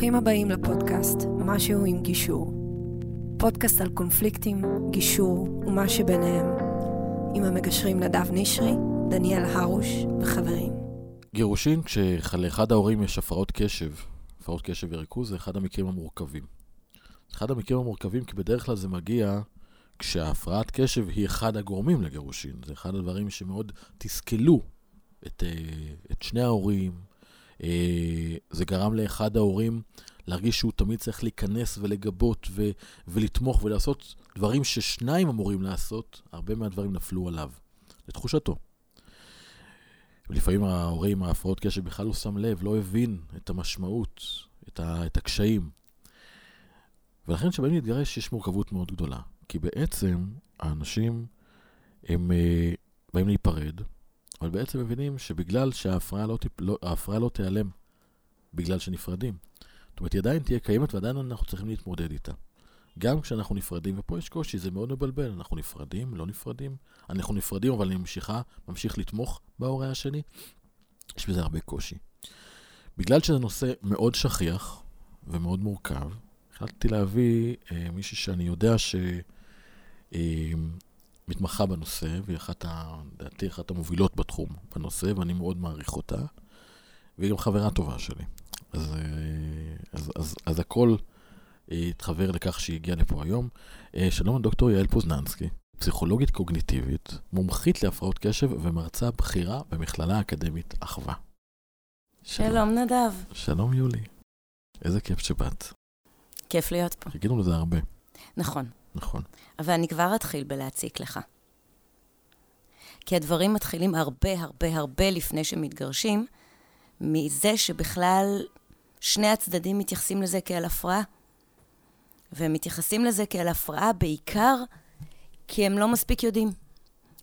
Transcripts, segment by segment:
ברוכים הבאים לפודקאסט משהו עם גישור. פודקאסט על קונפליקטים, גישור ומה שביניהם. עם המגשרים נדב נשרי, דניאל הרוש וחברים. גירושין, כשלאחד ההורים יש הפרעות קשב, הפרעות קשב וריכוז, זה אחד המקרים המורכבים. אחד המקרים המורכבים, כי בדרך כלל זה מגיע כשההפרעת קשב היא אחד הגורמים לגירושין. זה אחד הדברים שמאוד תסכלו את, אה, את שני ההורים. אה, זה גרם לאחד ההורים להרגיש שהוא תמיד צריך להיכנס ולגבות ו- ולתמוך ולעשות דברים ששניים אמורים לעשות, הרבה מהדברים נפלו עליו, לתחושתו. ולפעמים ההורה עם ההפרעות קשב בכלל לא שם לב, לא הבין את המשמעות, את, ה- את הקשיים. ולכן כשבאים להתגרש יש מורכבות מאוד גדולה. כי בעצם האנשים הם uh, באים להיפרד, אבל בעצם מבינים שבגלל שההפרעה לא, טיפ, לא, לא תיעלם בגלל שנפרדים. זאת אומרת, היא עדיין תהיה קיימת ועדיין אנחנו צריכים להתמודד איתה. גם כשאנחנו נפרדים, ופה יש קושי, זה מאוד מבלבל, אנחנו נפרדים, לא נפרדים, אנחנו נפרדים, אבל אני ממשיכה, ממשיך לתמוך בהורה השני, יש בזה הרבה קושי. בגלל שזה נושא מאוד שכיח ומאוד מורכב, החלטתי להביא אה, מישהי שאני יודע ש... אה, מתמחה בנושא, והיא אחת, לדעתי, אחת המובילות בתחום בנושא, ואני מאוד מעריך אותה, והיא גם חברה טובה שלי. אז, אה, אז, אז, אז הכל אה, התחבר לכך שהיא הגיעה לפה היום. אה, שלום לדוקטור יעל פוזננסקי, פסיכולוגית קוגניטיבית, מומחית להפרעות קשב ומרצה בכירה במכללה האקדמית אחווה. שלום, שלום נדב. שלום יולי. איזה כיף שבאת. כיף להיות פה. חיכינו לזה הרבה. נכון. נכון. אבל אני כבר אתחיל בלהציק לך. כי הדברים מתחילים הרבה הרבה הרבה לפני שמתגרשים, מזה שבכלל שני הצדדים מתייחסים לזה כאל הפרעה. והם מתייחסים לזה כאל הפרעה בעיקר כי הם לא מספיק יודעים.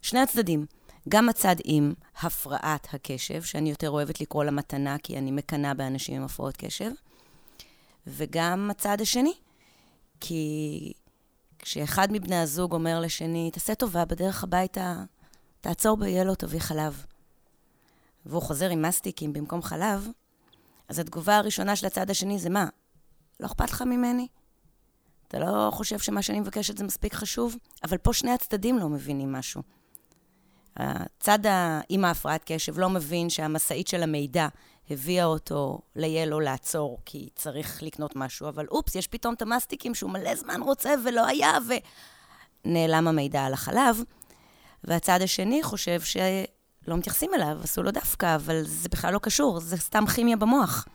שני הצדדים. גם הצד עם הפרעת הקשב, שאני יותר אוהבת לקרוא לה מתנה, כי אני מקנאה באנשים עם הפרעות קשב, וגם הצד השני, כי כשאחד מבני הזוג אומר לשני, תעשה טובה, בדרך הביתה, תעצור לו, תביא חלב. והוא חוזר עם מסטיקים במקום חלב, אז התגובה הראשונה של הצד השני זה מה? לא אכפת לך ממני? אתה לא חושב שמה שאני מבקשת זה מספיק חשוב? אבל פה שני הצדדים לא מבינים משהו. הצד עם ההפרעת קשב לא מבין שהמשאית של המידע הביאה אותו ליאלו לעצור, כי צריך לקנות משהו, אבל אופס, יש פתאום את המסטיקים שהוא מלא זמן רוצה ולא היה, ונעלם המידע על החלב. והצד השני חושב שלא מתייחסים אליו, עשו לו דווקא, אבל זה בכלל לא קשור, זה סתם כימיה במוח.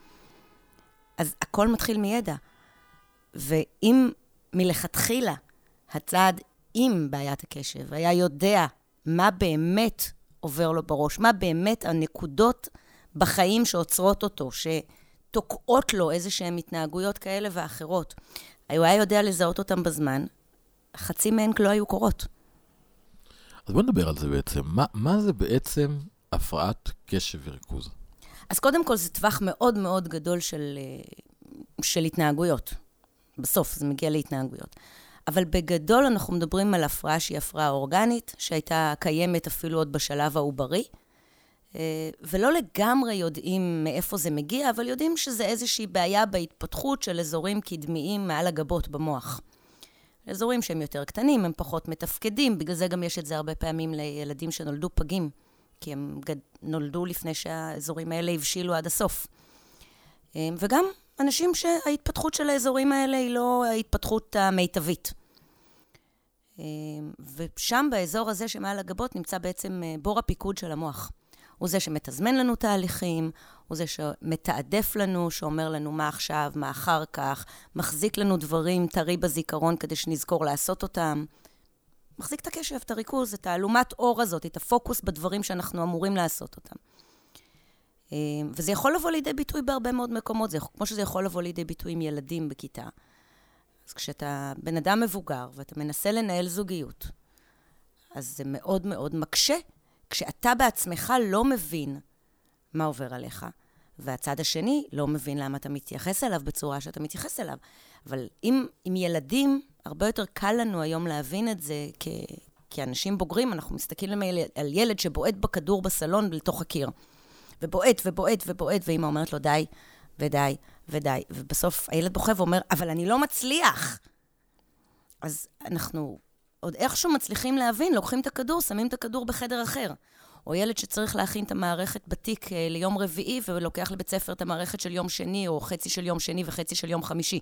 אז הכל מתחיל מידע. ואם מלכתחילה הצד עם בעיית הקשב היה יודע מה באמת עובר לו בראש, מה באמת הנקודות בחיים שעוצרות אותו, שתוקעות לו איזה שהן התנהגויות כאלה ואחרות. הוא היה יודע לזהות אותן בזמן, חצי מהן לא היו קורות. אז בוא נדבר על זה בעצם. מה, מה זה בעצם הפרעת קשב וריכוז? אז קודם כל זה טווח מאוד מאוד גדול של, של התנהגויות. בסוף זה מגיע להתנהגויות. אבל בגדול אנחנו מדברים על הפרעה שהיא הפרעה אורגנית, שהייתה קיימת אפילו עוד בשלב העוברי, אה, ולא לגמרי יודעים מאיפה זה מגיע, אבל יודעים שזה איזושהי בעיה בהתפתחות של אזורים קדמיים מעל הגבות במוח. אזורים שהם יותר קטנים, הם פחות מתפקדים, בגלל זה גם יש את זה הרבה פעמים לילדים שנולדו פגים, כי הם. נולדו לפני שהאזורים האלה הבשילו עד הסוף. אה, וגם אנשים שההתפתחות של האזורים האלה היא לא ההתפתחות המיטבית. אה, ושם, באזור הזה שמעל הגבות, נמצא בעצם בור הפיקוד של המוח. הוא זה שמתזמן לנו תהליכים, הוא זה שמתעדף לנו, שאומר לנו מה עכשיו, מה אחר כך, מחזיק לנו דברים טרי בזיכרון כדי שנזכור לעשות אותם. מחזיק את הקשב, את הריכוז, את האלומת אור הזאת, את הפוקוס בדברים שאנחנו אמורים לעשות אותם. אה, וזה יכול לבוא לידי ביטוי בהרבה מאוד מקומות, זה כמו שזה יכול לבוא לידי ביטוי עם ילדים בכיתה. אז כשאתה בן אדם מבוגר ואתה מנסה לנהל זוגיות, אז זה מאוד מאוד מקשה כשאתה בעצמך לא מבין מה עובר עליך, והצד השני לא מבין למה אתה מתייחס אליו בצורה שאתה מתייחס אליו. אבל אם עם ילדים, הרבה יותר קל לנו היום להבין את זה כ... כאנשים בוגרים, אנחנו מסתכלים על ילד שבועט בכדור בסלון לתוך הקיר. ובועט ובועט ובועט, ואימא אומרת לו, די ודי ודי. ובסוף הילד בוכה ואומר, אבל אני לא מצליח. אז אנחנו עוד איכשהו מצליחים להבין, לוקחים את הכדור, שמים את הכדור בחדר אחר. או ילד שצריך להכין את המערכת בתיק אה, ליום רביעי ולוקח לבית ספר את המערכת של יום שני, או חצי של יום שני וחצי של יום חמישי.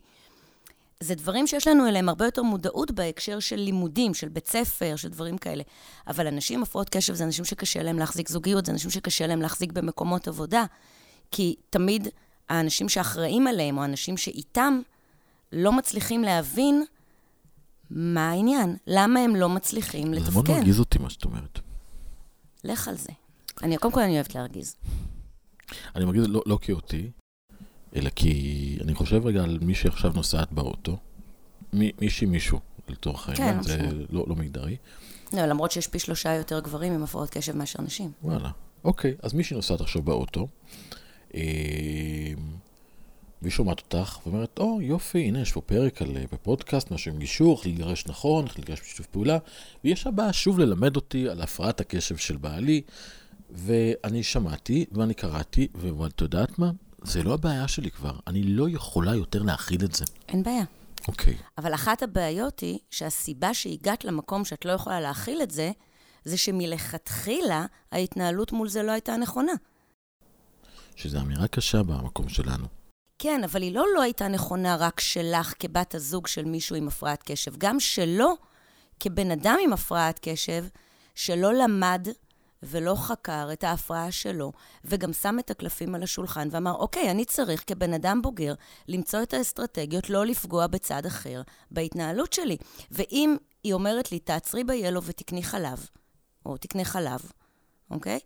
זה דברים שיש לנו אליהם הרבה יותר מודעות בהקשר של לימודים, של בית ספר, של דברים כאלה. אבל אנשים עם הפרעות קשב זה אנשים שקשה להם להחזיק זוגיות, זה אנשים שקשה להם להחזיק במקומות עבודה, כי תמיד האנשים שאחראים עליהם, או האנשים שאיתם, לא מצליחים להבין מה העניין, למה הם לא מצליחים לתפקד. זה מאוד מרגיז אותי מה שאת אומרת. לך על זה. אני, קודם כל אני אוהבת להרגיז. אני מרגיז לא, לא כי אותי, אלא כי אני חושב רגע על מי שעכשיו נוסעת באוטו, מי, מישהי מישהו, לצורך העניין, כן, זה משהו. לא, לא מגדרי. לא, למרות שיש פי שלושה יותר גברים עם הפרעות קשב מאשר נשים. וואלה. אוקיי, אז מישהי נוסעת עכשיו באוטו, אה, והיא שומעת אותך, ואומרת, או, יופי, הנה, יש פה פרק על, אה, בפודקאסט, משהו עם גישור, איך להתגרש נכון, איך להתגרש בשיתוף פעולה, והיא עכשיו באה שוב ללמד אותי על הפרעת הקשב של בעלי, ואני שמעתי, ואני קראתי, ואת יודעת מה? זה לא הבעיה שלי כבר, אני לא יכולה יותר להכיל את זה. אין בעיה. אוקיי. אבל אחת הבעיות היא שהסיבה שהגעת למקום שאת לא יכולה להכיל את זה, זה שמלכתחילה ההתנהלות מול זה לא הייתה נכונה. שזו אמירה קשה במקום שלנו. כן, אבל היא לא לא הייתה נכונה רק שלך כבת הזוג של מישהו עם הפרעת קשב, גם שלו כבן אדם עם הפרעת קשב, שלא למד ולא חקר את ההפרעה שלו, וגם שם את הקלפים על השולחן ואמר, אוקיי, אני צריך כבן אדם בוגר למצוא את האסטרטגיות לא לפגוע בצד אחר בהתנהלות שלי. ואם היא אומרת לי, תעצרי ב-Yellow ותקני חלב, או תקנה חלב, אוקיי?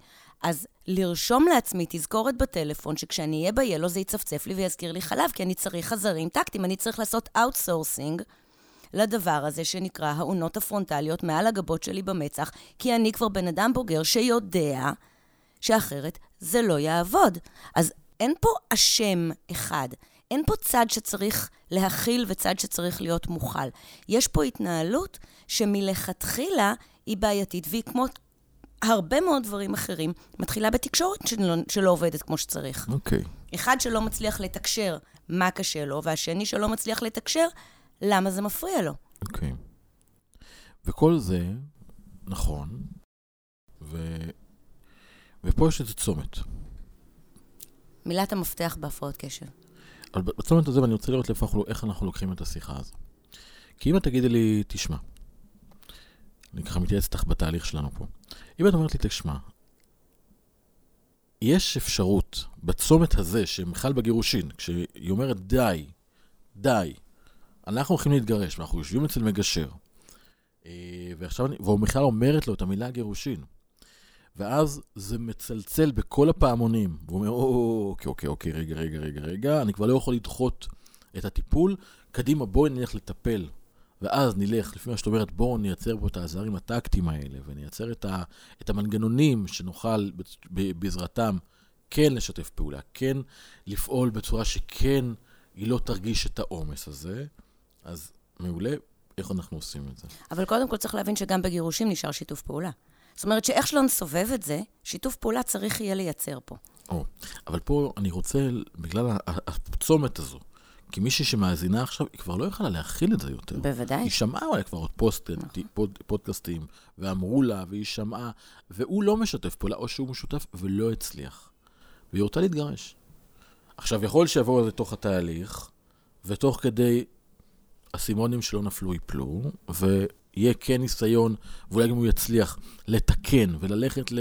אז לרשום לעצמי תזכורת בטלפון, שכשאני אהיה ב-Yellow זה יצפצף לי ויזכיר לי חלב, כי אני צריך עזרים טקטיים, אני צריך לעשות outsourcing. לדבר הזה שנקרא העונות הפרונטליות מעל הגבות שלי במצח, כי אני כבר בן אדם בוגר שיודע שאחרת זה לא יעבוד. אז אין פה אשם אחד. אין פה צד שצריך להכיל וצד שצריך להיות מוכל. יש פה התנהלות שמלכתחילה היא בעייתית, והיא כמו הרבה מאוד דברים אחרים, מתחילה בתקשורת שלא, שלא עובדת כמו שצריך. אוקיי. אחד שלא מצליח לתקשר מה קשה לו, והשני שלא מצליח לתקשר למה זה מפריע לו. אוקיי. וכל זה נכון, ו... ופה יש איזה צומת. מילת המפתח בהפרעות קשב. אבל בצומת הזה, ואני רוצה לראות אנחנו, איך אנחנו לוקחים את השיחה הזו. כי אם את תגידי לי, תשמע, אני ככה מתייעץ איתך בתהליך שלנו פה. אם את אומרת לי, תשמע, יש אפשרות בצומת הזה, שמיכל בגירושין, כשהיא אומרת, די, די, אנחנו הולכים להתגרש, ואנחנו יושבים אצל מגשר, אה, ועכשיו, בכלל אומרת לו את המילה גירושין, ואז זה מצלצל בכל הפעמונים, והוא אומר, או, אוקיי, אוקיי, אוקיי, רגע, רגע, רגע, רגע, אני כבר לא יכול לדחות את הטיפול, קדימה, בואי נלך לטפל. ואז נלך, לפי מה שאת אומרת, בואו נייצר פה את העזרים הטקטיים האלה, ונייצר את, ה, את המנגנונים שנוכל בעזרתם כן לשתף פעולה, כן לפעול בצורה שכן היא לא תרגיש את העומס הזה. אז מעולה, איך אנחנו עושים את זה? אבל קודם כל צריך להבין שגם בגירושים נשאר שיתוף פעולה. זאת אומרת שאיך שלא נסובב את זה, שיתוף פעולה צריך יהיה לייצר פה. או, אבל פה אני רוצה, בגלל הצומת הזו, כי מישהי שמאזינה עכשיו, היא כבר לא יכולה להכיל את זה יותר. בוודאי. היא שמעה אולי כבר עוד פוסט, פוד, פודקאסטים, ואמרו לה, והיא שמעה, והוא לא משתף פעולה, או שהוא משותף ולא הצליח. והיא רוצה להתגרש. עכשיו, יכול שיבואו לתוך התהליך, ותוך כדי הסימונים שלא נפלו ייפלו, ויהיה כן ניסיון, ואולי גם הוא יצליח לתקן וללכת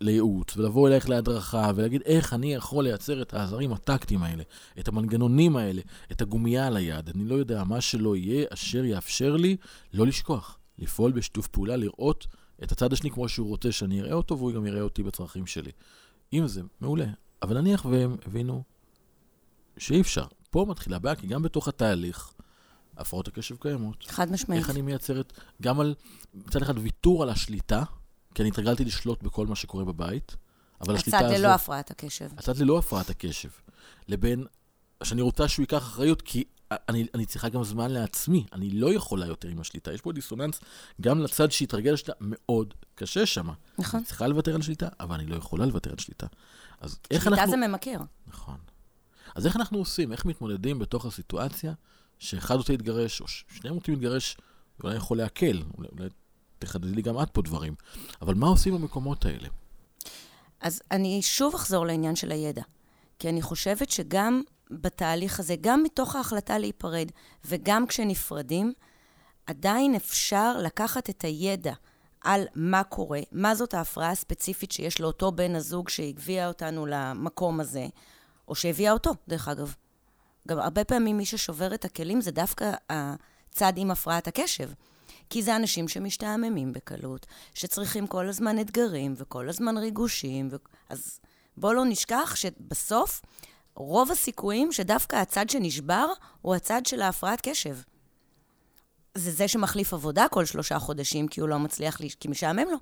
לייעוץ, ולבוא אלייך להדרכה, ולהגיד איך אני יכול לייצר את העזרים הטקטיים האלה, את המנגנונים האלה, את הגומייה על היד, אני לא יודע, מה שלא יהיה, אשר יאפשר לי לא לשכוח, לפעול בשיתוף פעולה, לראות את הצד השני כמו שהוא רוצה שאני אראה אותו, והוא גם יראה אותי בצרכים שלי. אם זה, מעולה. אבל נניח והם הבינו שאי אפשר. פה מתחילה הבעיה, כי גם בתוך התהליך, הפרעות הקשב קיימות. חד משמעית. איך אני מייצרת, גם על, מצד אחד ויתור על השליטה, כי אני התרגלתי לשלוט בכל מה שקורה בבית, אבל השליטה הצד הזאת... ללא הפרעת הקשב. הצד ללא הפרעת הקשב, לבין שאני רוצה שהוא ייקח אחריות, כי אני, אני צריכה גם זמן לעצמי, אני לא יכולה יותר עם השליטה. יש פה דיסוננס גם לצד שהתרגל לשליטה, מאוד קשה שם. נכון. אני צריכה לוותר על שליטה, אבל אני לא יכולה לוותר על שליטה. אז איך שליטה אנחנו... זה ממכר. נכון. אז איך אנחנו עושים? איך מתמודדים בתוך הסיטואציה שאחד רוצה להתגרש, או שניהם רוצים להתגרש, אולי יכול להקל, אולי, אולי תחדדי לי גם את פה דברים. אבל מה עושים במקומות האלה? אז אני שוב אחזור לעניין של הידע. כי אני חושבת שגם בתהליך הזה, גם מתוך ההחלטה להיפרד וגם כשנפרדים, עדיין אפשר לקחת את הידע על מה קורה, מה זאת ההפרעה הספציפית שיש לאותו בן הזוג שהביאה אותנו למקום הזה, או שהביאה אותו, דרך אגב. גם הרבה פעמים מי ששובר את הכלים זה דווקא הצד עם הפרעת הקשב. כי זה אנשים שמשתעממים בקלות, שצריכים כל הזמן אתגרים וכל הזמן ריגושים. ו... אז בואו לא נשכח שבסוף, רוב הסיכויים שדווקא הצד שנשבר הוא הצד של ההפרעת קשב. זה זה שמחליף עבודה כל שלושה חודשים, כי הוא לא מצליח, לי, כי משעמם לו.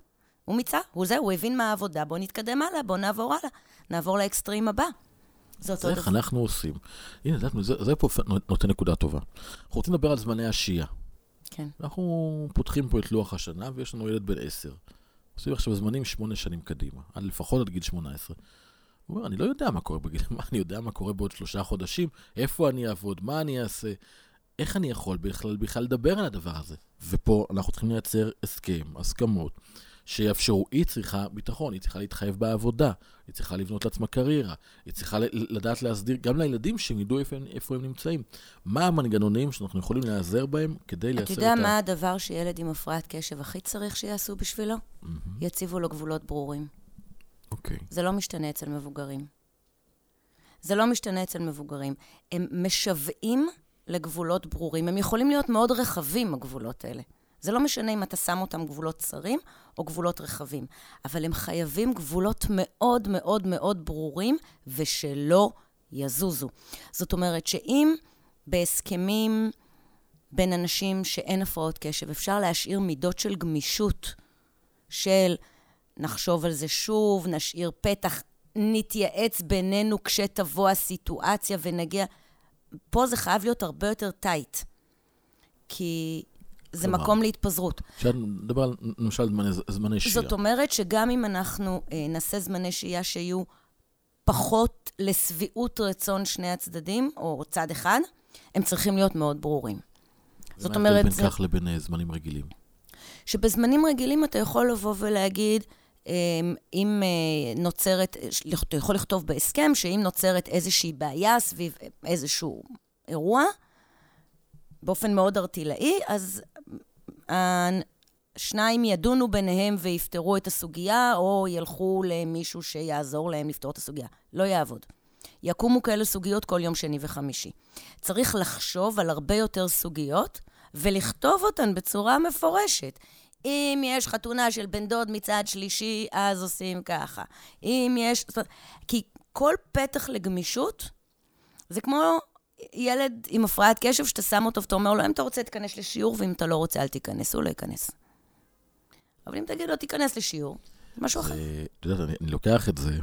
הוא מיצה, הוא זה, הוא הבין מה העבודה, בואו נתקדם הלאה, בואו נעבור הלאה. נעבור לאקסטרים הבא. זה אותו דבר. איך אנחנו עושים? הנה, זה, זה פה נותן נקודה טובה. אנחנו רוצים לדבר על זמני השהייה. כן. אנחנו פותחים פה את לוח השנה, ויש לנו ילד בן עשר. עושים עכשיו זמנים שמונה שנים קדימה, עד לפחות עד גיל שמונה עשרה. הוא אומר, אני לא יודע מה קורה בגיל, מה אני יודע מה קורה בעוד שלושה חודשים, איפה אני אעבוד, מה אני אעשה, איך אני יכול בכלל, בכלל לדבר על הדבר הזה. ופה אנחנו צריכים לייצר הסכם, הסכמות, שיאפשרו, היא צריכה ביטחון, היא צריכה להתחייב בעבודה, היא צריכה לבנות לעצמה קריירה, היא צריכה לדעת להסדיר, גם לילדים שהם ידעו איפה, איפה הם נמצאים. מה המנגנונים שאנחנו יכולים להיעזר בהם כדי לייצר את ה... אתה יודע מה הדבר שילד עם הפרעת קשב הכי צריך שיעשו בשבילו? Mm-hmm. יציבו לו גבולות ברורים. אוקיי. Okay. זה לא משתנה אצל מבוגרים. זה לא משתנה אצל מבוגרים. הם משוועים לגבולות ברורים. הם יכולים להיות מאוד רחבים, הגבולות האלה. זה לא משנה אם אתה שם אותם גבולות צרים או גבולות רחבים, אבל הם חייבים גבולות מאוד מאוד מאוד ברורים ושלא יזוזו. זאת אומרת שאם בהסכמים בין אנשים שאין הפרעות קשב, אפשר להשאיר מידות של גמישות, של נחשוב על זה שוב, נשאיר פתח, נתייעץ בינינו כשתבוא הסיטואציה ונגיע... פה זה חייב להיות הרבה יותר טייט. כי זה כלומר, מקום להתפזרות. אפשר לדבר על, למשל, זמני, זמני שהייה. זאת אומרת שגם אם אנחנו אה, נעשה זמני שהייה שיהיו פחות לשביעות רצון שני הצדדים, או צד אחד, הם צריכים להיות מאוד ברורים. זאת אומרת... בין כך לבין אה, זמנים רגילים? שבזמנים רגילים אתה יכול לבוא ולהגיד, אה, אם אה, נוצרת, אתה יכול לכתוב בהסכם שאם נוצרת איזושהי בעיה סביב איזשהו אירוע, באופן מאוד ארטילאי, אז השניים ידונו ביניהם ויפתרו את הסוגיה, או ילכו למישהו שיעזור להם לפתור את הסוגיה. לא יעבוד. יקומו כאלה סוגיות כל יום שני וחמישי. צריך לחשוב על הרבה יותר סוגיות ולכתוב אותן בצורה מפורשת. אם יש חתונה של בן דוד מצד שלישי, אז עושים ככה. אם יש... כי כל פתח לגמישות זה כמו ילד עם הפרעת קשב, שאתה שם אותו ואתה אומר לו, אם אתה רוצה, תיכנס לשיעור, ואם אתה לא רוצה, אל תיכנס, הוא לא ייכנס. אבל אם תגיד לו, תיכנס לשיעור, זה משהו אחר. את יודעת, אני, אני לוקח את זה,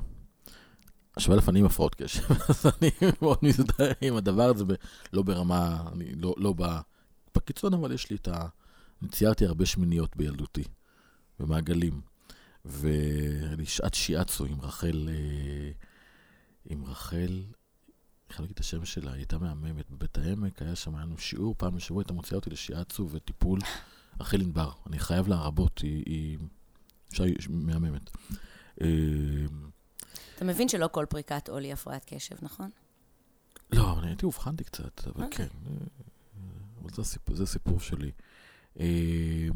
עכשיו אלף אני עם הפרעות קשב, אז אני מאוד מזדהה עם הדבר הזה, ב, לא ברמה, אני לא, לא בקיצון, אבל יש לי את ה... אני ציירתי הרבה שמיניות בילדותי, במעגלים, ואני שעת שיאצו עם רחל, אה, עם רחל, חייב להגיד את השם שלה, היא הייתה מהממת. בבית העמק היה שם, היה לנו שיעור, פעם בשבוע הייתה מוציאה אותי לשיאצו וטיפול. רחל ענבר, אני חייב לה רבות, היא, היא, היא מהממת. אה, אתה מבין שלא כל פריקת עול היא הפרעת קשב, נכון? לא, אני הייתי אובחנתי קצת, אבל אוקיי. כן. אה, אבל זה הסיפור, זה הסיפור שלי. אה,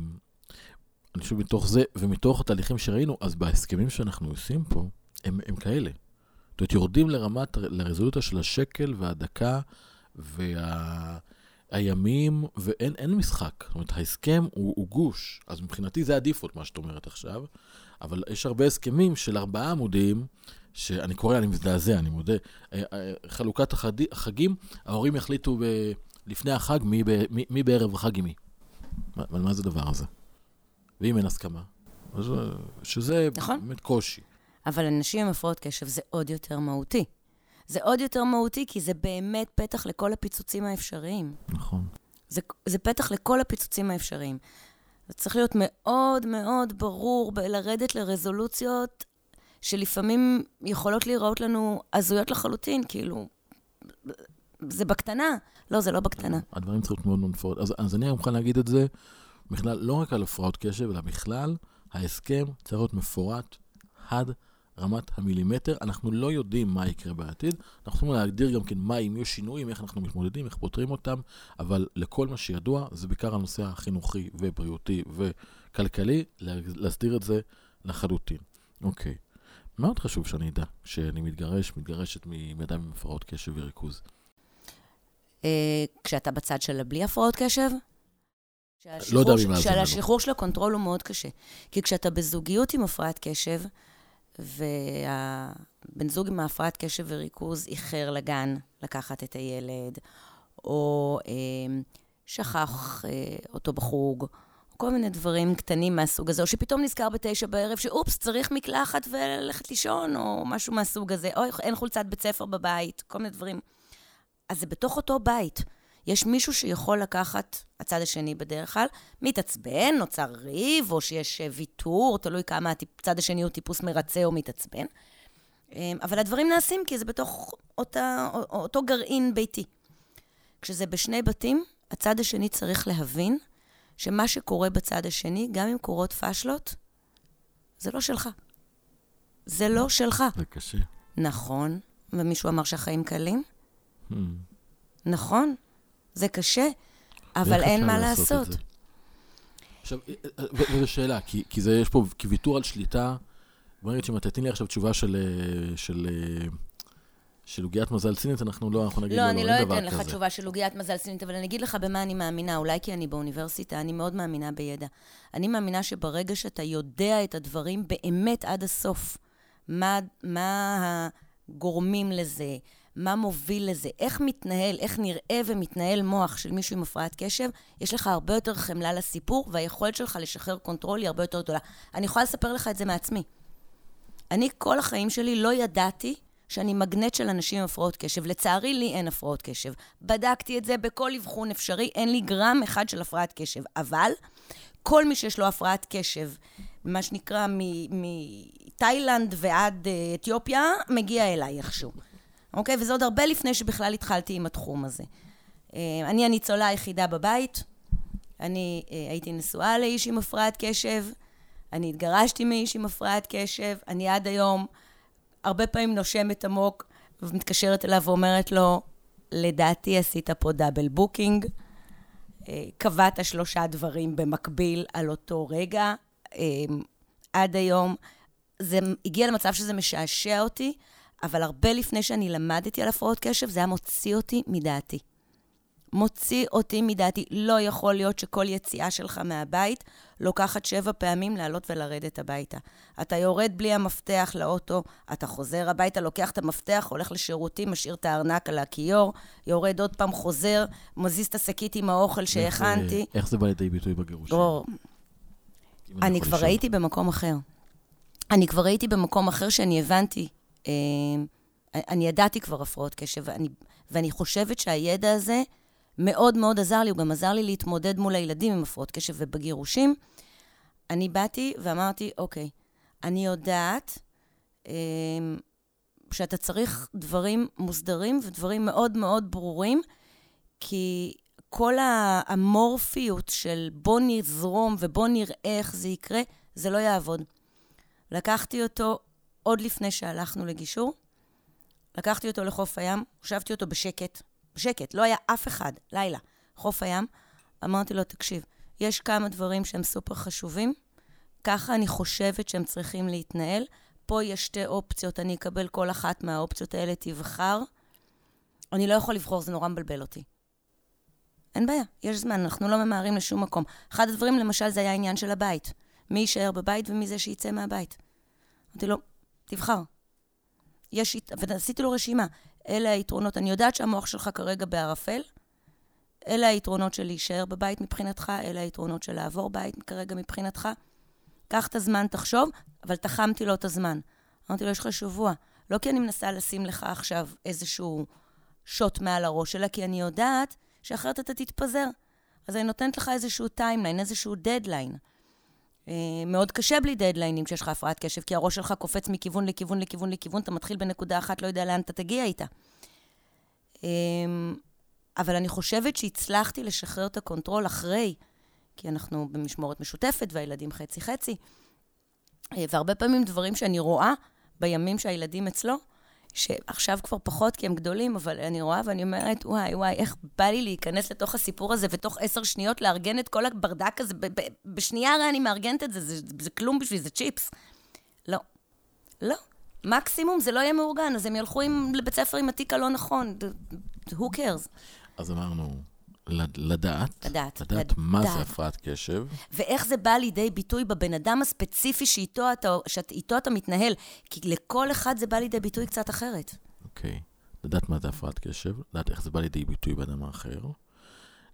אני חושב מתוך זה, ומתוך התהליכים שראינו, אז בהסכמים שאנחנו עושים פה, הם, הם כאלה. זאת אומרת, יורדים לרמת, לרזולוציה של השקל והדקה והימים, וה... ואין משחק. זאת אומרת, ההסכם הוא, הוא גוש. אז מבחינתי זה הדיפולט, מה שאת אומרת עכשיו. אבל יש הרבה הסכמים של ארבעה עמודים, שאני קורא, אני מזדעזע, אני מודה. אה, אה, חלוקת החד... החגים, ההורים יחליטו ב... לפני החג מי, ב... מי, מי בערב החג עם מי. אבל מה זה הדבר הזה? ואם אין הסכמה? אז אה, שזה נכון. באמת קושי. אבל אנשים עם הפרעות קשב זה עוד יותר מהותי. זה עוד יותר מהותי כי זה באמת פתח לכל הפיצוצים האפשריים. נכון. זה, זה פתח לכל הפיצוצים האפשריים. זה צריך להיות מאוד מאוד ברור, לרדת לרזולוציות שלפעמים יכולות להיראות לנו הזויות לחלוטין, כאילו, זה בקטנה. לא, זה לא בקטנה. הדברים צריכים להיות מאוד מפורט. אז, אז אני מוכן להגיד את זה בכלל, לא רק על הפרעות קשב, אלא בכלל, ההסכם צריך להיות מפורט עד רמת המילימטר. אנחנו לא יודעים מה יקרה בעתיד, אנחנו צריכים להגדיר גם כן מה, אם יהיו שינויים, איך אנחנו מתמודדים, איך פותרים אותם, אבל לכל מה שידוע, זה בעיקר הנושא החינוכי ובריאותי וכלכלי, להסדיר את זה לחלוטין. אוקיי. מאוד חשוב שאני אדע שאני מתגרש, מתגרשת מאדם עם הפרעות קשב וריכוז. אה, כשאתה בצד של בלי הפרעות קשב? לא יודע ממה זה. שהשחרור של ה control הוא מאוד קשה. כי כשאתה בזוגיות עם הפרעת קשב, והבן זוג עם הפרעת קשב וריכוז איחר לגן לקחת את הילד, או אה, שכח אה, אותו בחוג, כל מיני דברים קטנים מהסוג הזה, או שפתאום נזכר בתשע בערב שאופס, צריך מקלחת וללכת לישון, או משהו מהסוג הזה, או אין חולצת בית ספר בבית, כל מיני דברים. אז זה בתוך אותו בית. יש מישהו שיכול לקחת, הצד השני בדרך כלל, מתעצבן, נוצר ריב, או שיש אה, ויתור, תלוי כמה הצד השני הוא טיפוס מרצה או מתעצבן. אמ, אבל הדברים נעשים כי זה בתוך אותה, אותו גרעין ביתי. כשזה בשני בתים, הצד השני צריך להבין שמה שקורה בצד השני, גם אם קורות פאשלות, זה לא שלך. זה לא שלך. זה קשה. נכון. ומישהו אמר שהחיים קלים? Hmm. נכון, זה קשה, אבל אין מה לעשות. עכשיו, אה, אה, וזו שאלה, כי, כי זה, יש פה, כי ויתור על שליטה, בוא נגיד שאם אתה תתני לי עכשיו תשובה של, אה, של, של עוגיית מזל סינית, אנחנו לא, אנחנו נגיד לא, לא, אני לא אתן לך תשובה של עוגיית מזל סינית, אבל אני אגיד לך במה אני מאמינה, אולי כי אני באוניברסיטה, אני מאוד מאמינה בידע. אני מאמינה שברגע שאתה יודע את הדברים באמת עד הסוף, מה, מה הגורמים לזה, מה מוביל לזה, איך מתנהל, איך נראה ומתנהל מוח של מישהו עם הפרעת קשב, יש לך הרבה יותר חמלה לסיפור, והיכולת שלך לשחרר control היא הרבה יותר גדולה. אני יכולה לספר לך את זה מעצמי. אני כל החיים שלי לא ידעתי שאני מגנט של אנשים עם הפרעות קשב. לצערי, לי אין הפרעות קשב. בדקתי את זה בכל אבחון אפשרי, אין לי גרם אחד של הפרעת קשב. אבל כל מי שיש לו הפרעת קשב, מה שנקרא מתאילנד ועד אה, אתיופיה, מגיע אליי איכשהו. אוקיי? וזה עוד הרבה לפני שבכלל התחלתי עם התחום הזה. אה, אני הניצולה היחידה בבית, אני אה, הייתי נשואה לאיש עם הפרעת קשב, אני התגרשתי מאיש עם הפרעת קשב, אני עד היום הרבה פעמים נושמת עמוק ומתקשרת אליו ואומרת לו, לדעתי עשית פה double booking, אה, קבעת שלושה דברים במקביל על אותו רגע. עד היום זה הגיע למצב שזה משעשע אותי, אבל הרבה לפני שאני למדתי על הפרעות קשב, זה היה מוציא אותי מדעתי. מוציא אותי מדעתי. לא יכול להיות שכל יציאה שלך מהבית לוקחת שבע פעמים לעלות ולרדת הביתה. אתה יורד בלי המפתח לאוטו, אתה חוזר הביתה, לוקח את המפתח, הולך לשירותים, משאיר את הארנק על הכיור, יורד עוד פעם, חוזר, מזיז את השקית עם האוכל שהכנתי. איך זה בא לידי ביטוי בגירושים? אני כבר הייתי במקום אחר. אני כבר הייתי במקום אחר שאני הבנתי אני ידעתי כבר הפרעות קשב, ואני, ואני חושבת שהידע הזה מאוד מאוד עזר לי, הוא גם עזר לי להתמודד מול הילדים עם הפרעות קשב ובגירושים. אני באתי ואמרתי, אוקיי, אני יודעת אה, שאתה צריך דברים מוסדרים ודברים מאוד מאוד ברורים, כי כל האמורפיות של בוא נזרום ובוא נראה איך זה יקרה, זה לא יעבוד. לקחתי אותו עוד לפני שהלכנו לגישור. לקחתי אותו לחוף הים, הושבתי אותו בשקט, בשקט, לא היה אף אחד, לילה, חוף הים. אמרתי לו, תקשיב, יש כמה דברים שהם סופר חשובים, ככה אני חושבת שהם צריכים להתנהל. פה יש שתי אופציות, אני אקבל כל אחת מהאופציות האלה, תבחר. אני לא יכול לבחור, זה נורא מבלבל אותי. אין בעיה, יש זמן, אנחנו לא ממהרים לשום מקום. אחד הדברים, למשל, זה היה העניין של הבית. מי יישאר בבית ומי זה שיצא מהבית. אמרתי לו, תבחר. יש, ועשיתי לו רשימה. אלה היתרונות. אני יודעת שהמוח שלך כרגע בערפל. אלה היתרונות של להישאר בבית מבחינתך, אלה היתרונות של לעבור בית כרגע מבחינתך. קח את הזמן, תחשוב, אבל תחמתי לו את הזמן. אמרתי לו, יש לך שבוע. לא כי אני מנסה לשים לך עכשיו איזשהו שוט מעל הראש, אלא כי אני יודעת שאחרת אתה תתפזר. אז אני נותנת לך איזשהו timeline, איזשהו דדליין. אה, מאוד קשה בלי דדליינים כשיש לך הפרעת קשב, כי הראש שלך קופץ מכיוון לכיוון לכיוון לכיוון, אתה מתחיל בנקודה אחת, לא יודע לאן אתה תגיע איתה. אמ, אבל אני חושבת שהצלחתי לשחרר את ה control אחרי, כי אנחנו במשמורת משותפת והילדים חצי-חצי. אה, והרבה פעמים דברים שאני רואה בימים שהילדים אצלו, שעכשיו כבר פחות כי הם גדולים, אבל אני רואה ואני אומרת, וואי, וואי, איך בא לי להיכנס לתוך הסיפור הזה ותוך עשר שניות לארגן את כל הברדק הזה. ב- ב- בשנייה הרי אני מארגנת את זה, זה, זה כלום בשביל זה צ'יפס. לא. לא. מקסימום זה לא יהיה מאורגן, אז הם ילכו עם, לבית ספר עם התיק הלא נכון. Who cares? אז אמרנו, לדעת, לדעת, לדעת לדעת. מה זה הפרעת קשב, ואיך זה בא לידי ביטוי בבן אדם הספציפי שאיתו אתה, שאיתו אתה מתנהל. כי לכל אחד זה בא לידי ביטוי קצת אחרת. אוקיי. לדעת מה זה הפרעת קשב, לדעת איך זה בא לידי ביטוי באדם האחר,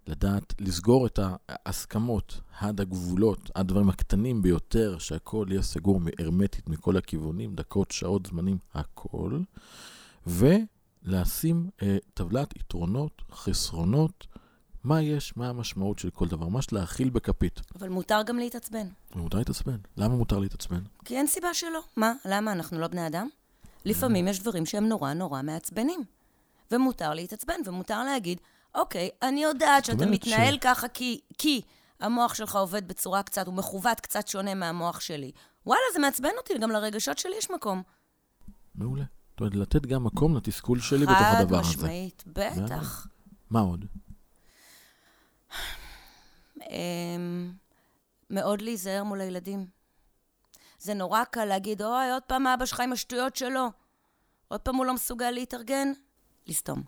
לדעת לסגור את ההסכמות עד הגבולות, עד הדברים הקטנים ביותר, שהכל יהיה סגור הרמטית מכל הכיוונים, דקות, שעות, זמנים, הכל, ולשים אה, טבלת יתרונות, חסרונות, מה יש, מה המשמעות של כל דבר, ממש להכיל בכפית. אבל מותר גם להתעצבן. ומותר להתעצבן. למה מותר להתעצבן? כי אין סיבה שלא. מה? למה? אנחנו לא בני אדם? לפעמים יש דברים שהם נורא נורא מעצבנים. ומותר להתעצבן, ומותר להגיד, אוקיי, אני יודעת שאתה מתנהל ש- ככה כי, כי המוח שלך עובד בצורה קצת, הוא מכוות קצת שונה מהמוח שלי. וואלה, זה מעצבן אותי, גם לרגשות שלי יש מקום. מעולה. זאת אומרת, לתת גם מקום לתסכול שלי בתוך הדבר חד הזה. משמעית, בטח. מה עוד? אמ, מאוד להיזהר מול הילדים. זה נורא קל להגיד, אוי, עוד פעם אבא שלך עם השטויות שלו. עוד פעם הוא לא מסוגל להתארגן. לסתום,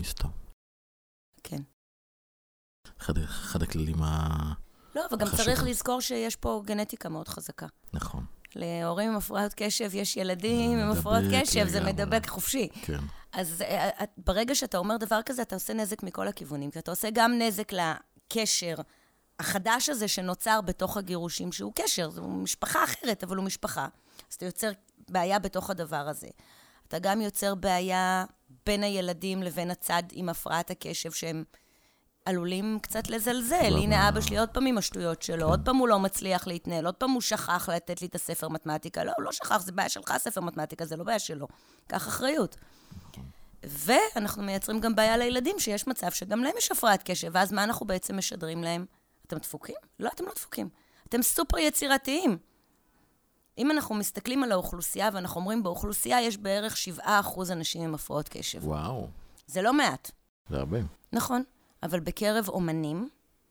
נסתום. כן. אחד, אחד הכללים ה... לא, אבל גם חשוב. צריך לזכור שיש פה גנטיקה מאוד חזקה. נכון, להורים עם הפרעות קשב יש ילדים עם הפרעות קשב, זה. מדבק חופשי. כן. אז אה, את- ברגע שאתה אומר דבר כזה, אתה עושה נזק מכל הכיוונים, כי אתה עושה גם נזק לקשר החדש הזה שנוצר בתוך הגירושים, שהוא קשר, זו משפחה אחרת, אבל הוא משפחה. אז אתה יוצר בעיה בתוך הדבר הזה. אתה גם יוצר בעיה בין הילדים לבין הצד עם הפרעת הקשב, שהם עלולים קצת לזלזל. לא, הנה אבא שלי עוד פעם עם השטויות שלו, עוד פעם הוא לא מצליח להתנהל, עוד פעם הוא שכח לתת לי את הספר מתמטיקה. לא, הוא לא שכח, זה בעיה שלך, הספר מתמטיקה, זה לא בעיה שלו. קח אחריות. ואנחנו מייצרים גם בעיה לילדים, שיש מצב שגם להם יש הפרעת קשב, ואז מה אנחנו בעצם משדרים להם? אתם דפוקים? לא, אתם לא דפוקים. אתם סופר יצירתיים. אם אנחנו מסתכלים על האוכלוסייה, ואנחנו אומרים, באוכלוסייה יש בערך 7% אנשים עם הפרעות קשב. וואו, זה לא מעט, זה הרבה. נכון. אבל בקרב אומנים,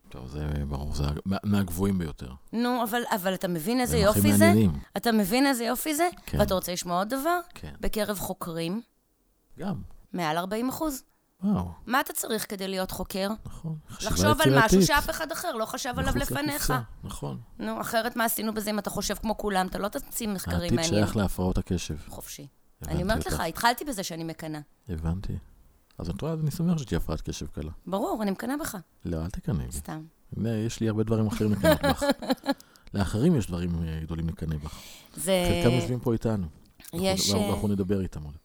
טוב, זה ברור, זה מה- מהגבוהים ביותר. נו, אבל, אבל אתה מבין איזה הכי יופי זה? מעניינים. אתה מבין איזה יופי זה? כן. ואתה רוצה לשמוע עוד דבר? כן. בקרב חוקרים, גם, מעל 40 אחוז. וואו, מה אתה צריך כדי להיות חוקר? נכון. לחשוב על משהו. שאף אחד אחר לא חשב עליו לפניך. נכון. נו, אחרת מה עשינו בזה אם אתה חושב כמו כולם? אתה לא תמציא מחקרים העתיד מעניינים. שייך להפרעות הקשב. חופשי. אני אומרת. לך, התחלתי בזה שאני מקנאה. הבנתי. אז את רואה, אני שמח שתהיה הפרעת קשב קלה. ברור, אני מקנאה בך. לא, אל תקנא בי. סתם. הנה, יש לי הרבה דברים אחרים לקנאות בך. לאחרים יש דברים אה, גדולים לקנא בך. זה... חלקם יושבים פה איתנו. יש, אה, אנחנו נדבר איתם עוד.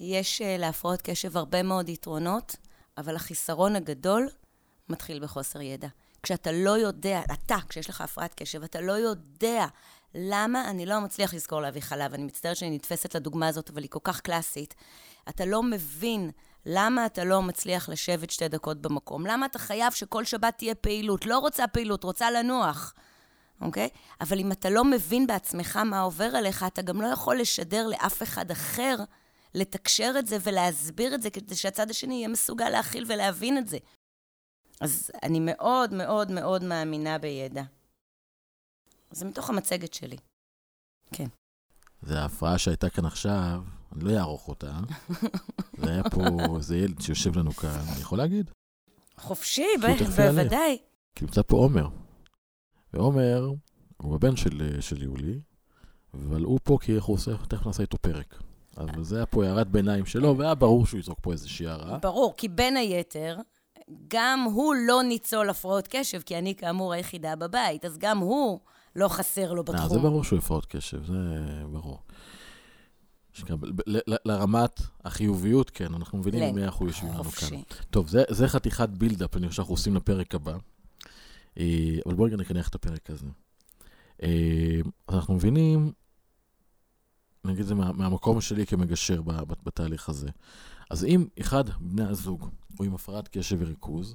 יש אה, להפרעות קשב הרבה מאוד יתרונות, אבל החיסרון הגדול מתחיל בחוסר ידע. כשאתה לא יודע, אתה, כשיש לך הפרעת קשב, אתה לא יודע למה אני לא מצליח לזכור להביא חלב. אני מצטערת שאני נתפסת לדוגמה הזאת, אבל היא כל כך קלאסית. אתה לא מבין למה אתה לא מצליח לשבת שתי דקות במקום. למה אתה חייב שכל שבת תהיה פעילות. לא רוצה פעילות, רוצה לנוח. אוקיי? אבל אם אתה לא מבין בעצמך מה עובר עליך, אתה גם לא יכול לשדר לאף אחד אחר לתקשר את זה ולהסביר את זה, כדי שהצד השני יהיה מסוגל להכיל ולהבין את זה. אז אני מאוד מאוד מאוד מאמינה בידע. זה מתוך המצגת שלי. זה ההפרעה שהייתה כאן עכשיו, אני לא אערוך אותה. זה היה פה איזה ילד שיושב לנו כאן, אני יכול להגיד? חופשי. בוודאי. כי נמצא פה עומר. ועומר הוא הבן של, של יולי, אבל הוא פה כי אנחנו עושה, תכף נעשה איתו פרק. אבל זה היה פה הערת ביניים שלו, והיה ברור שהוא יזרוק פה איזושהי הערה. ברור, כי בין היתר, גם הוא לא ניצול הפרעות קשב, כי אני כאמור היחידה בבית, אז גם הוא לא חסר לו אה, זה בתחום. ברור שהוא הפרעות קשב, זה ברור. לרמת החיוביות, כן, אנחנו מבינים מי אנחנו יושבים לנו כאן. טוב, זה, זה חתיכת בילדאפ, אני חושב שאנחנו עושים לפרק הבא. אה, אבל בואו רגע נקנח את הפרק הזה. אה, אז אנחנו מבינים את זה מה, מהמקום שלי כמגשר ב, ב, בתהליך הזה. אז אם אחד מבני הזוג הוא עם הפרעת קשב וריכוז,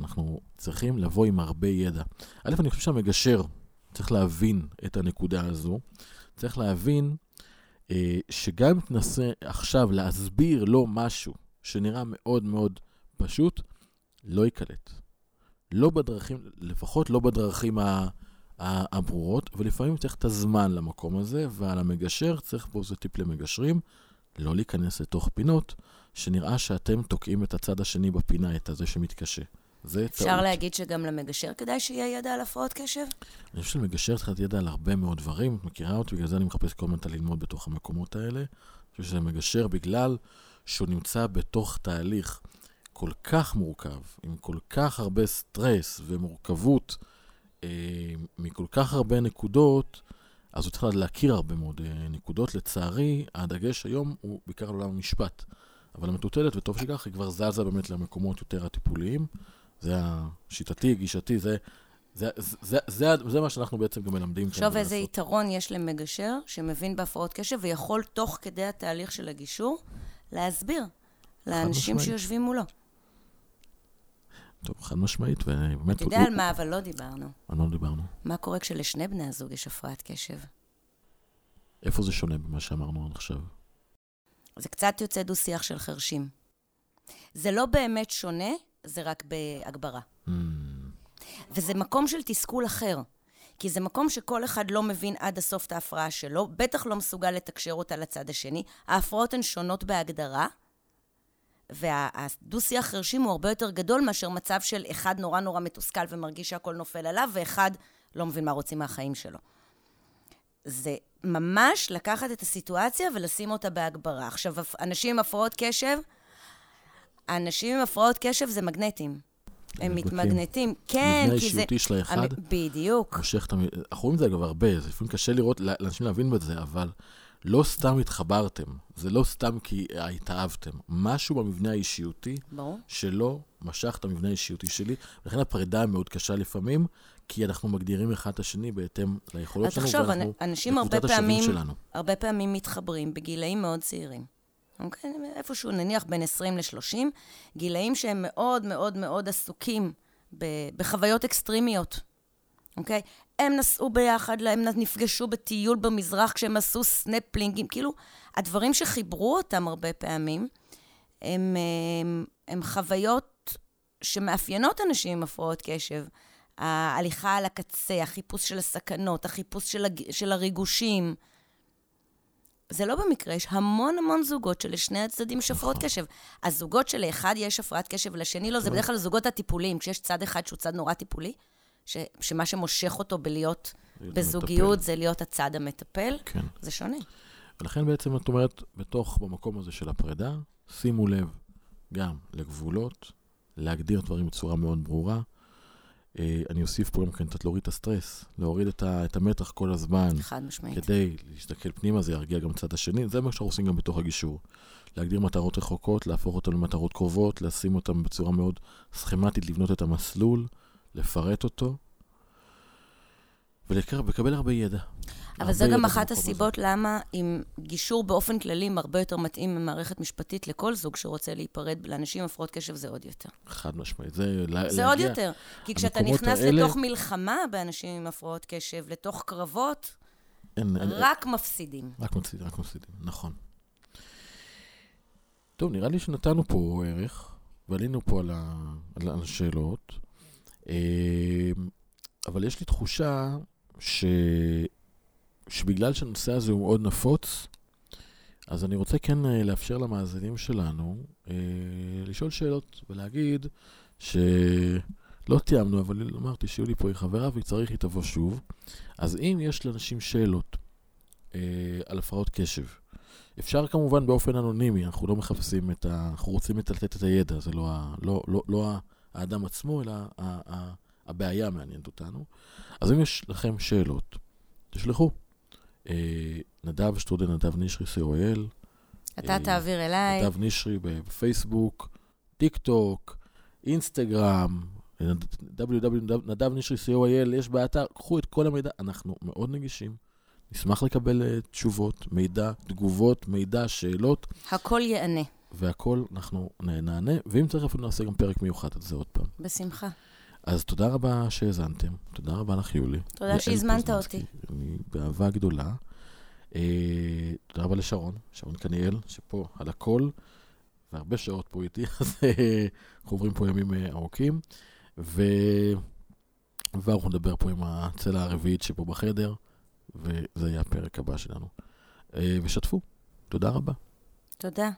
אנחנו צריכים לבוא עם הרבה ידע. א', אני חושב שהמגשר צריך להבין את הנקודה הזו. צריך להבין אה, שגם אם תנסה עכשיו להסביר לו משהו שנראה מאוד מאוד פשוט, לא ייקלט. לא בדרכים, לפחות לא בדרכים ה... הברורות, ולפעמים צריך את הזמן למקום הזה, ועל המגשר צריך פה איזה טיפ למגשרים, לא להיכנס לתוך פינות, שנראה שאתם תוקעים את הצד השני בפינה, את הזה שמתקשה. זה אפשר טעות. אפשר להגיד שגם למגשר כדאי שיהיה ידע על הפרעות קשב? אני חושב שלמגשר צריך ידע על הרבה מאוד דברים. את מכירה אותי, בגלל זה אני מחפש כל הזמן ללמוד בתוך המקומות האלה. אני חושב שזה מגשר בגלל שהוא נמצא בתוך תהליך כל כך מורכב, עם כל כך הרבה סטרס ומורכבות, מכל כך הרבה נקודות, אז הוא צריך להכיר הרבה מאוד אה, נקודות. לצערי, הדגש היום הוא בעיקר על עולם המשפט. אבל המטוטלת, וטוב שכך, היא כבר זזה באמת למקומות יותר הטיפוליים. זה השיטתי, גישתי, זה, זה, זה, זה, זה, זה מה שאנחנו בעצם גם מלמדים. עכשיו איזה לעשות. יתרון יש למגשר שמבין בהפרעות קשב ויכול תוך כדי התהליך של הגישור להסביר לאנשים שיושבים מולו. טוב, חד משמעית, ובאמת... אתה יודע. על מה אבל לא דיברנו. על מה לא דיברנו? מה קורה כשלשני בני הזוג יש הפרעת קשב? איפה זה שונה ממה שאמרנו עד עכשיו? זה קצת יוצא דו-שיח של חרשים. זה לא באמת שונה, זה רק בהגברה. Mm. וזה מקום של תסכול אחר. כי זה מקום שכל אחד לא מבין עד הסוף את ההפרעה שלו, בטח לא מסוגל לתקשר אותה לצד השני. ההפרעות הן שונות בהגדרה, והדו-שיח חרשים הוא הרבה יותר גדול מאשר מצב של אחד נורא נורא מתוסכל ומרגיש שהכל נופל עליו, ואחד לא מבין מה רוצים מהחיים שלו. זה ממש לקחת את הסיטואציה ולשים אותה בהגברה. עכשיו, אנשים עם הפרעות קשב, אנשים עם הפרעות קשב זה מגנטים. הם מתמגנטים, כן, כי זה... מבנה האישיותי של האחד, בדיוק. מושך את ה... אנחנו רואים את זה אגב הרבה, זה לפעמים קשה לראות, לאנשים להבין בזה, אבל לא סתם התחברתם, זה לא סתם כי התאהבתם. משהו במבנה האישיותי, ברור. שלא משך את המבנה האישיותי שלי, ולכן הפרידה מאוד קשה לפעמים, כי אנחנו מגדירים אחד את השני בהתאם ליכולות שלנו, ואנחנו בקבוצת השווים שלנו. הרבה פעמים מתחברים בגילאים מאוד צעירים. אוקיי? איפשהו נניח בין 20 ל-30, גילאים שהם מאוד מאוד מאוד עסוקים בחוויות אקסטרימיות, אוקיי? הם נסעו ביחד, הם נפגשו בטיול במזרח כשהם עשו סנפלינגים, כאילו, הדברים שחיברו אותם הרבה פעמים, הם, הם, הם חוויות שמאפיינות אנשים עם הפרעות קשב. ההליכה על הקצה, החיפוש של הסכנות, החיפוש של, הג... של הריגושים. זה לא במקרה, יש המון המון זוגות שלשני הצדדים יש הפרעות נכון. קשב. הזוגות שלאחד יש הפרעת קשב ולשני לא, זה בדרך כלל זוגות הטיפוליים, כשיש צד אחד שהוא צד נורא טיפולי, ש, שמה שמושך אותו בלהיות בזוגיות זה להיות הצד המטפל, כן. זה שונה. ולכן בעצם את אומרת, בתוך, במקום הזה של הפרידה, שימו לב גם לגבולות, להגדיר דברים בצורה מאוד ברורה, אה, אני אוסיף פה גם כן קצת להוריד את הסטרס, להוריד את, ה, את המתח כל הזמן. חד משמעית. כדי להסתכל פנימה, זה ירגיע גם צד השני. זה מה שאנחנו עושים גם בתוך הגישור. להגדיר מטרות רחוקות, להפוך אותן למטרות קרובות, לשים אותן בצורה מאוד סכמטית, לבנות את המסלול, לפרט אותו, ולקבל הרבה ידע. אבל זו גם אחת הסיבות הזה. למה עם גישור באופן כללי הרבה יותר מתאים ממערכת משפטית לכל זוג שרוצה להיפרד, לאנשים עם הפרעות קשב זה עוד יותר. חד משמעית. זה, זה עוד יותר. כי כשאתה נכנס האלה... לתוך מלחמה באנשים עם הפרעות קשב, לתוך קרבות, אין, רק אין, מפסידים. רק מפסידים, רק מפסידים, נכון. טוב, נראה לי שנתנו פה ערך, ועלינו פה על, ה, על השאלות, אבל יש לי תחושה ש... שבגלל שהנושא הזה הוא מאוד נפוץ, אז אני רוצה כן אה, לאפשר למאזינים שלנו אה, לשאול שאלות ולהגיד שלא תיאמנו, אבל אמרתי שיולי פה היא חברה והיא צריך היא תבוא שוב. אז אם יש לאנשים שאלות אה, על הפרעות קשב, אפשר כמובן באופן אנונימי, אנחנו לא מחפשים את ה... אנחנו רוצים לתת את הידע, זה לא, ה, לא, לא, לא האדם עצמו, אלא הבעיה מעניינת אותנו. אז אם יש לכם שאלות, תשלחו. אה, נדב שטרודל, נדב נשרי, co.il. אתה אה, תעביר אליי. נדב נשרי בפייסבוק, טיק טוק, אינסטגרם, נשרי, co.il, יש באתר, קחו את כל המידע, אנחנו מאוד נגישים. נשמח לקבל אה, תשובות, מידע, תגובות, מידע, שאלות, הכל יענה, והכל אנחנו נענה, ואם צריך אפילו נעשה גם פרק מיוחד על זה עוד פעם. בשמחה. אז תודה רבה שהאזנתם, תודה רבה לך, יולי. תודה שהזמנת. אותי. אני באהבה גדולה. אה, תודה רבה לשרון, שרון קניאל, שפה על הכל, והרבה שעות פה איתי, אז אה, אנחנו עוברים פה ימים אה, ארוכים. ו... ואנחנו נדבר פה עם הצלע הרביעית שפה בחדר, וזה יהיה הפרק הבא שלנו. אה, ושתפו, תודה רבה. תודה.